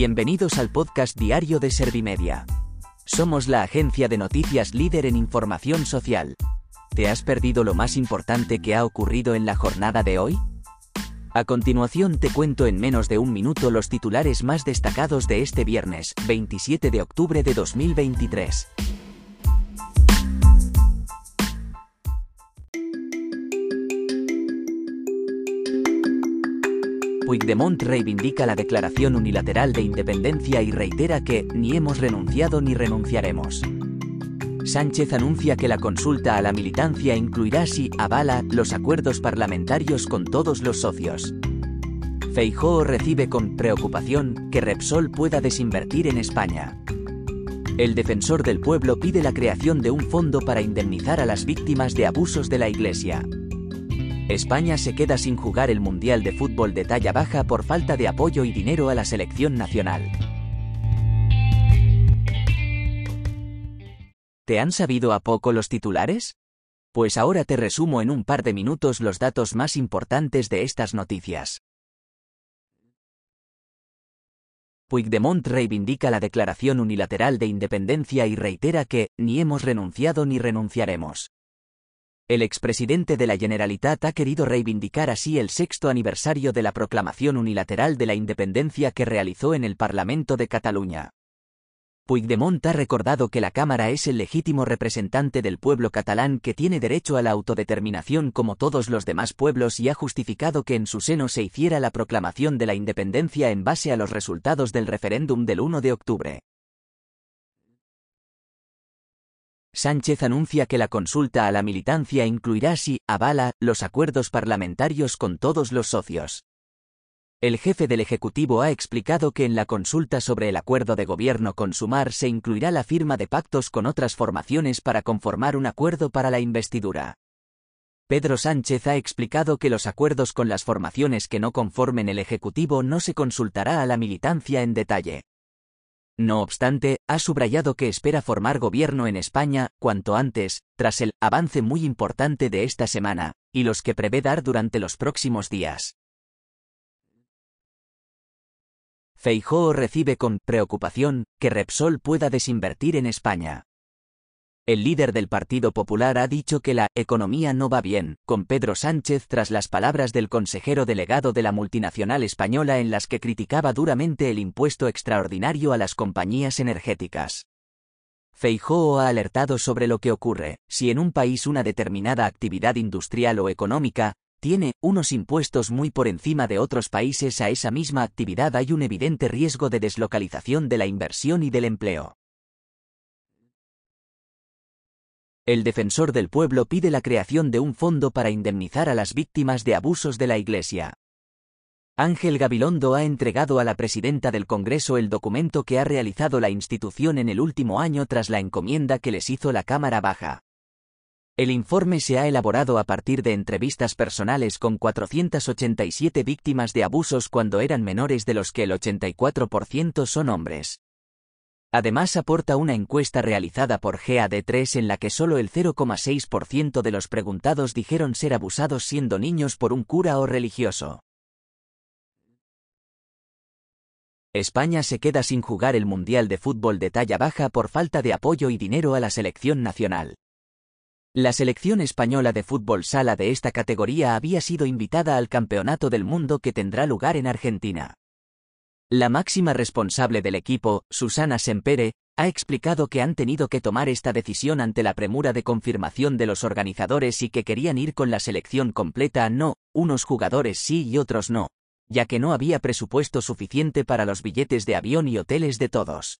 Bienvenidos al podcast diario de Servimedia. Somos la agencia de noticias líder en información social. ¿Te has perdido lo más importante que ha ocurrido en la jornada de hoy? A continuación te cuento en menos de un minuto los titulares más destacados de este viernes, 27 de octubre de 2023. Puigdemont reivindica la declaración unilateral de independencia y reitera que, ni hemos renunciado ni renunciaremos. Sánchez anuncia que la consulta a la militancia incluirá si avala los acuerdos parlamentarios con todos los socios. Feijóo recibe con preocupación que Repsol pueda desinvertir en España. El defensor del pueblo pide la creación de un fondo para indemnizar a las víctimas de abusos de la Iglesia. España se queda sin jugar el Mundial de Fútbol de talla baja por falta de apoyo y dinero a la selección nacional. ¿Te han sabido a poco los titulares? Pues ahora te resumo en un par de minutos los datos más importantes de estas noticias. Puigdemont reivindica la declaración unilateral de independencia y reitera que, ni hemos renunciado ni renunciaremos. El expresidente de la Generalitat ha querido reivindicar así el sexto aniversario de la proclamación unilateral de la independencia que realizó en el Parlamento de Cataluña. Puigdemont ha recordado que la Cámara es el legítimo representante del pueblo catalán que tiene derecho a la autodeterminación como todos los demás pueblos y ha justificado que en su seno se hiciera la proclamación de la independencia en base a los resultados del referéndum del 1 de octubre. Sánchez anuncia que la consulta a la militancia incluirá si avala los acuerdos parlamentarios con todos los socios. El jefe del Ejecutivo ha explicado que en la consulta sobre el acuerdo de gobierno con Sumar se incluirá la firma de pactos con otras formaciones para conformar un acuerdo para la investidura. Pedro Sánchez ha explicado que los acuerdos con las formaciones que no conformen el Ejecutivo no se consultará a la militancia en detalle. No obstante, ha subrayado que espera formar gobierno en España cuanto antes, tras el avance muy importante de esta semana, y los que prevé dar durante los próximos días. Feijóo recibe con preocupación que Repsol pueda desinvertir en España. El líder del Partido Popular ha dicho que la economía no va bien, con Pedro Sánchez tras las palabras del consejero delegado de la multinacional española en las que criticaba duramente el impuesto extraordinario a las compañías energéticas. Feijóo ha alertado sobre lo que ocurre, si en un país una determinada actividad industrial o económica, tiene unos impuestos muy por encima de otros países a esa misma actividad hay un evidente riesgo de deslocalización de la inversión y del empleo. El defensor del pueblo pide la creación de un fondo para indemnizar a las víctimas de abusos de la Iglesia. Ángel Gabilondo ha entregado a la presidenta del Congreso el documento que ha realizado la institución en el último año tras la encomienda que les hizo la Cámara Baja. El informe se ha elaborado a partir de entrevistas personales con 487 víctimas de abusos cuando eran menores de los que el 84% son hombres. Además aporta una encuesta realizada por GAD3 en la que solo el 0,6% de los preguntados dijeron ser abusados siendo niños por un cura o religioso. España se queda sin jugar el Mundial de Fútbol de talla baja por falta de apoyo y dinero a la selección nacional. La selección española de fútbol sala de esta categoría había sido invitada al Campeonato del Mundo que tendrá lugar en Argentina. La máxima responsable del equipo, Susana Sempere, ha explicado que han tenido que tomar esta decisión ante la premura de confirmación de los organizadores y que querían ir con la selección completa no, unos jugadores sí y otros no, ya que no había presupuesto suficiente para los billetes de avión y hoteles de todos.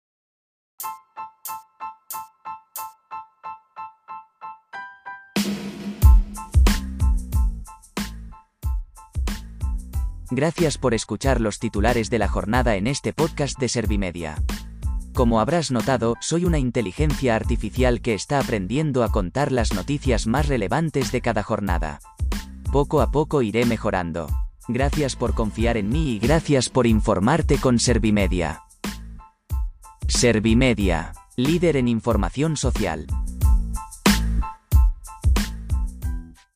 Gracias por escuchar los titulares de la jornada en este podcast de Servimedia. Como habrás notado, soy una inteligencia artificial que está aprendiendo a contar las noticias más relevantes de cada jornada. Poco a poco iré mejorando. Gracias por confiar en mí y gracias por informarte con Servimedia. Servimedia, líder en información social.